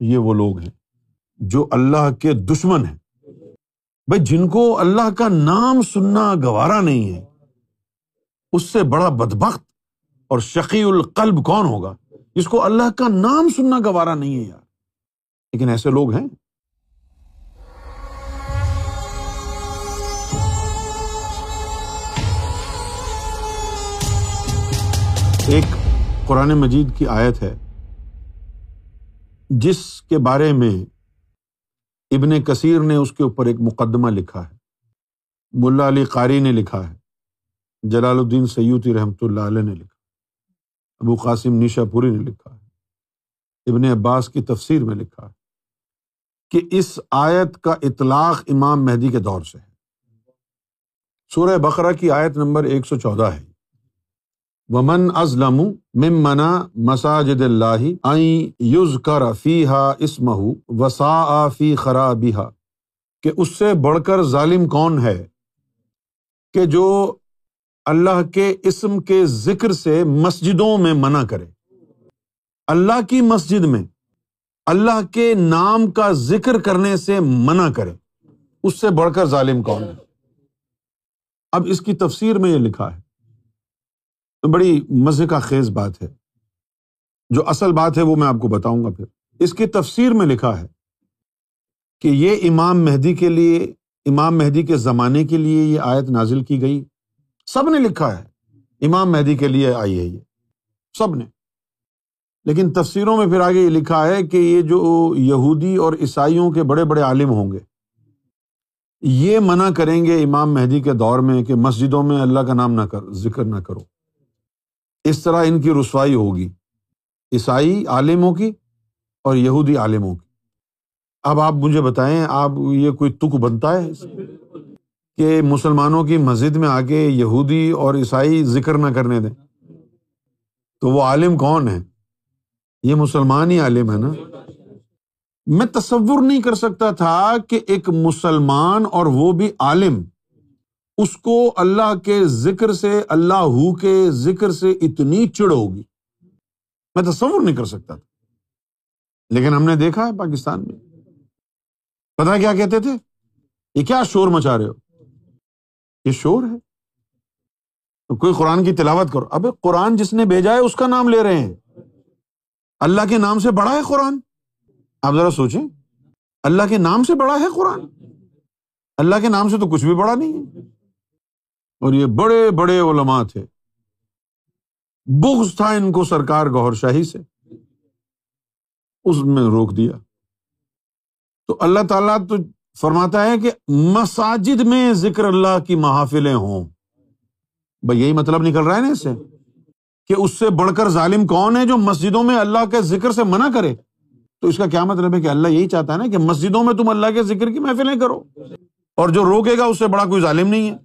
یہ وہ لوگ ہیں جو اللہ کے دشمن ہیں۔ بھائی، جن کو اللہ کا نام سننا گوارا نہیں ہے، اس سے بڑا بدبخت اور شقی القلب کون ہوگا؟ جس کو اللہ کا نام سننا گوارا نہیں ہے یار۔ لیکن ایسے لوگ ہیں۔ ایک قرآن مجید کی آیت ہے۔ جس کے بارے میں ابن کثیر نے اس کے اوپر ایک مقدمہ لکھا ہے، ملا علی قاری نے لکھا ہے، جلال الدین سیوتی رحمۃ اللہ علیہ نے لکھا ابو قاسم نیشا پوری نے لکھا ہے، ابن عباس کی تفسیر میں لکھا ہے کہ اس آیت کا اطلاق امام مہدی کے دور سے ہے۔ سورہ بقرہ کی آیت نمبر ایک سو چودہ ہے۔ ومن ازلم ممنا مساجد اللہ یوز کر فی ہا اسمہ وسا فی خرابہ کہ اس سے بڑھ کر ظالم کون ہے؟ کہ جو اللہ کے اسم کے ذکر سے مسجدوں میں منع کرے۔ اللہ کی مسجد میں اللہ کے نام کا ذکر کرنے سے منع کرے، اس سے بڑھ کر ظالم کون ہے؟ اب اس کی تفسیر میں یہ لکھا ہے۔ بڑی مزے کا خیز بات ہے۔ جو اصل بات ہے وہ میں آپ کو بتاؤں گا پھر۔ اس کی تفسیر میں لکھا ہے کہ یہ امام مہدی کے لیے، امام مہدی کے زمانے کے لیے یہ آیت نازل کی گئی۔ سب نے لکھا ہے۔ امام مہدی کے لیے آئی ہے یہ۔ سب نے۔ لیکن تفسیروں میں پھر آگے یہ لکھا ہے کہ یہ جو یہودی اور عیسائیوں کے بڑے بڑے عالم ہوں گے، یہ منع کریں گے امام مہدی کے دور میں کہ مسجدوں میں اللہ کا نام نہ کر، ذکر نہ کرو۔ اس طرح ان کی رسوائی ہوگی۔ عیسائی عالموں کی اور یہودی عالموں کی۔ اب آپ مجھے بتائیں، آپ یہ کوئی تک بنتا ہے؟ کہ مسلمانوں کی مسجد میں آ کے یہودی اور عیسائی ذکر نہ کرنے دیں۔ تو وہ عالم کون ہے یہ مسلمان ہی عالم ہے نا؟ میں تصور نہیں کر سکتا تھا کہ ایک مسلمان اور وہ بھی عالم۔ اس کو اللہ کے ذکر سے، اللہ ہو کے ذکر سے اتنی چڑ ہوگی۔ میں تصور نہیں کر سکتا تھا۔ لیکن ہم نے دیکھا ہے پاکستان میں۔ پتا کیا کہتے تھے؟ یہ کیا شور مچا رہے ہو؟ یہ شور ہے۔ تو کوئی قرآن کی تلاوت کرو۔ اب قرآن جس نے بھیجا ہے، اس کا نام لے رہے ہیں۔ اللہ کے نام سے بڑا ہے قرآن۔ آپ ذرا سوچیں۔ اللہ کے نام سے بڑا ہے قرآن۔ اللہ کے نام سے تو کچھ بھی بڑا نہیں ہے۔ اور یہ بڑے بڑے علماء تھے۔ بغض تھا ان کو سرکار گور شاہی سے۔ اس میں روک دیا۔ تو اللہ تعالیٰ تو فرماتا ہے کہ مساجد میں ذکر اللہ کی محافلیں ہوں۔ بھائی یہی مطلب نکل رہا ہے نا اس سے کہ اس سے بڑھ کر ظالم کون ہے جو مسجدوں میں اللہ کے ذکر سے منع کرے۔ تو اس کا کیا مطلب ہے کہ اللہ یہی چاہتا ہے نا کہ مسجدوں میں تم اللہ کے ذکر کی محفلیں کرو۔ اور جو روکے گا اس سے بڑا کوئی ظالم نہیں ہے۔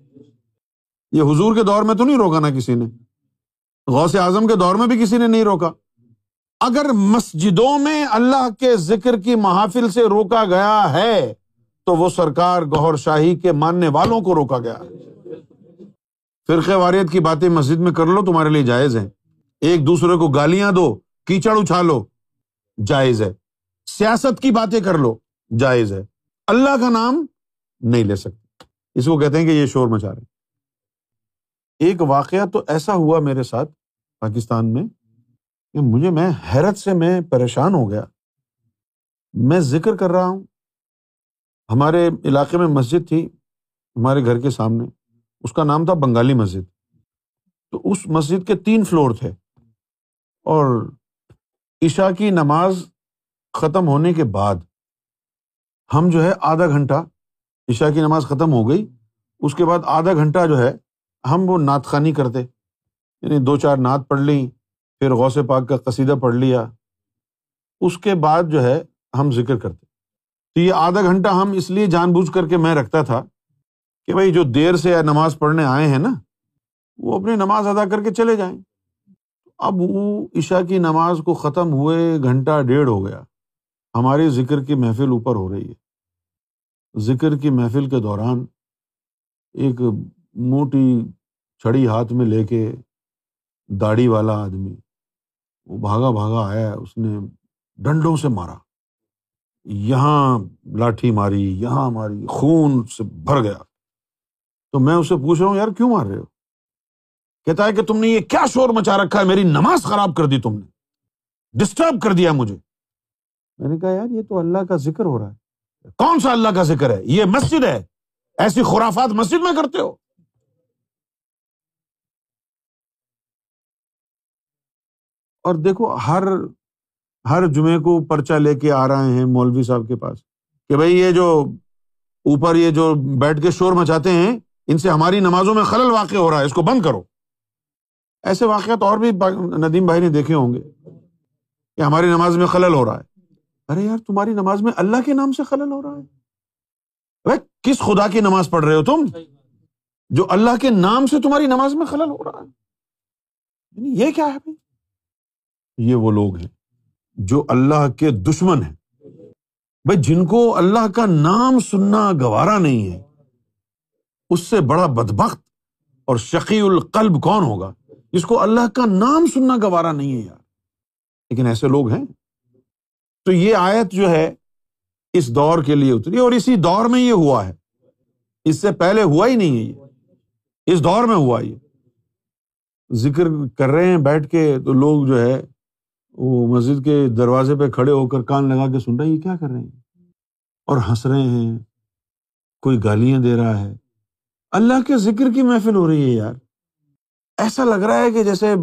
یہ حضور کے دور میں تو نہیں روکا نا کسی نے، غوث اعظم کے دور میں بھی کسی نے نہیں روکا۔ اگر مسجدوں میں اللہ کے ذکر کی محافل سے روکا گیا ہے، تو وہ سرکار گور شاہی کے ماننے والوں کو روکا گیا۔ فرقے واریت کی باتیں مسجد میں کر لو، تمہارے لیے جائز ہے ایک دوسرے کو گالیاں دو، کیچڑ اچھالو جائز ہے۔ سیاست کی باتیں کر لو، جائز ہے۔ اللہ کا نام نہیں لے سکتے۔ اس کو کہتے ہیں کہ یہ شور مچا رہے ایک واقعہ تو ایسا ہوا میرے ساتھ پاکستان میں کہ مجھے میں حیرت سے میں پریشان ہو گیا۔ میں ذکر کر رہا ہوں۔ ہمارے علاقے میں مسجد تھی ہمارے گھر کے سامنے۔ اس کا نام تھا بنگالی مسجد۔ تو اس مسجد کے تین فلور تھے۔ اور عشا کی نماز ختم ہونے کے بعد ہم جو ہے آدھا گھنٹہ عشا کی نماز ختم ہو گئی۔ اس کے بعد آدھا گھنٹہ جو ہے ہم وہ نعت خوانی کرتے یعنی دو چار نعت پڑھ لی پھر غوث پاک کا قصیدہ پڑھ لیا۔ اس کے بعد جو ہے، ہم ذکر کرتے۔ تو یہ آدھا گھنٹہ ہم اس لیے جان بوجھ کر کے میں رکھتا تھا کہ بھائی جو دیر سے نماز پڑھنے آئے ہیں نا، وہ اپنی نماز ادا کر کے چلے جائیں۔ اب وہ عشا کی نماز کو ختم ہوئے گھنٹہ ڈیڑھ ہو گیا۔ ہماری ذکر کی محفل اوپر ہو رہی ہے۔ ذکر کی محفل کے دوران ایک موٹی چھڑی ہاتھ میں لے کے داڑھی والا آدمی، وہ بھاگا بھاگا آیا، اس نے ڈنڈوں سے مارا۔ یہاں لاٹھی ماری، یہاں ماری، خون سے بھر گیا۔ تو میں اسے پوچھ رہا ہوں، یار کیوں مار رہے ہو؟ کہتا ہے کہ تم نے یہ کیا شور مچا رکھا ہے؟ میری نماز خراب کر دی تم نے۔ ڈسٹرب کر دیا مجھے۔ میں نے کہا، یار یہ تو اللہ کا ذکر ہو رہا ہے۔ کون سا اللہ کا ذکر ہے؟ یہ مسجد ہے۔ ایسی خرافات مسجد میں کرتے ہو۔ اور دیکھو، ہر ہر جمعے کو پرچہ لے کے آ رہے ہیں مولوی صاحب کے پاس کہ بھائی یہ جو اوپر یہ جو بیٹھ کے شور مچاتے ہیں، ان سے ہماری نمازوں میں خلل واقع ہو رہا ہے، اس کو بند کرو۔ ایسے واقعات اور بھی ندیم بھائی نے دیکھے ہوں گے کہ ہماری نماز میں خلل ہو رہا ہے۔ ارے یار، تمہاری نماز میں اللہ کے نام سے خلل ہو رہا ہے۔ بھائی، کس خدا کی نماز پڑھ رہے ہو تم؟ جو اللہ کے نام سے تمہاری نماز میں خلل ہو رہا ہے۔ یعنی یہ کیا ہے بھائی؟ یہ وہ لوگ ہیں جو اللہ کے دشمن ہیں۔ بھائی، جن کو اللہ کا نام سننا گوارا نہیں ہے، اس سے بڑا بدبخت اور شقی القلب کون ہوگا؟ جس کو اللہ کا نام سننا گوارا نہیں ہے یار۔ لیکن ایسے لوگ ہیں۔ تو یہ آیت جو ہے، اس دور کے لیے اتری اور اسی دور میں یہ ہوا ہے۔ اس سے پہلے ہوا ہی نہیں ہے یہ۔ اس دور میں ہوا یہ۔ ذکر کر رہے ہیں بیٹھ کے تو لوگ جو ہے وہ مسجد کے دروازے پہ کھڑے ہو کر کان لگا کے سن رہے ہیں، یہ کیا کر رہے ہیں؟ اور ہنس رہے ہیں، کوئی گالیاں دے رہا ہے۔ اللہ کے ذکر کی محفل ہو رہی ہے یار۔ ایسا لگ رہا ہے کہ جیسے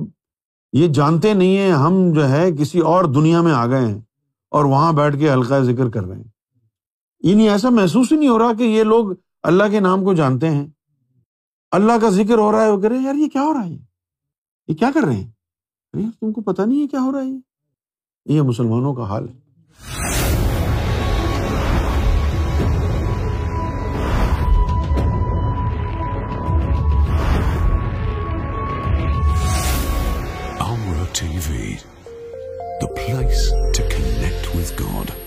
یہ جانتے نہیں ہیں، ہم جو ہے کسی اور دنیا میں آ گئے ہیں اور وہاں بیٹھ کے ہلکا ذکر کر رہے ہیں۔ یعنی ایسا محسوس ہی نہیں ہو رہا کہ یہ لوگ اللہ کے نام کو جانتے ہیں۔ اللہ کا ذکر ہو رہا ہے، وہ کہہ رہے یار یہ کیا ہو رہا ہے؟ یہ کیا کر رہے ہیں؟ تم کو پتا نہیں ہے کیا ہو رہا ہے یہ مسلمانوں کا حال ہے TV the place to connect with God.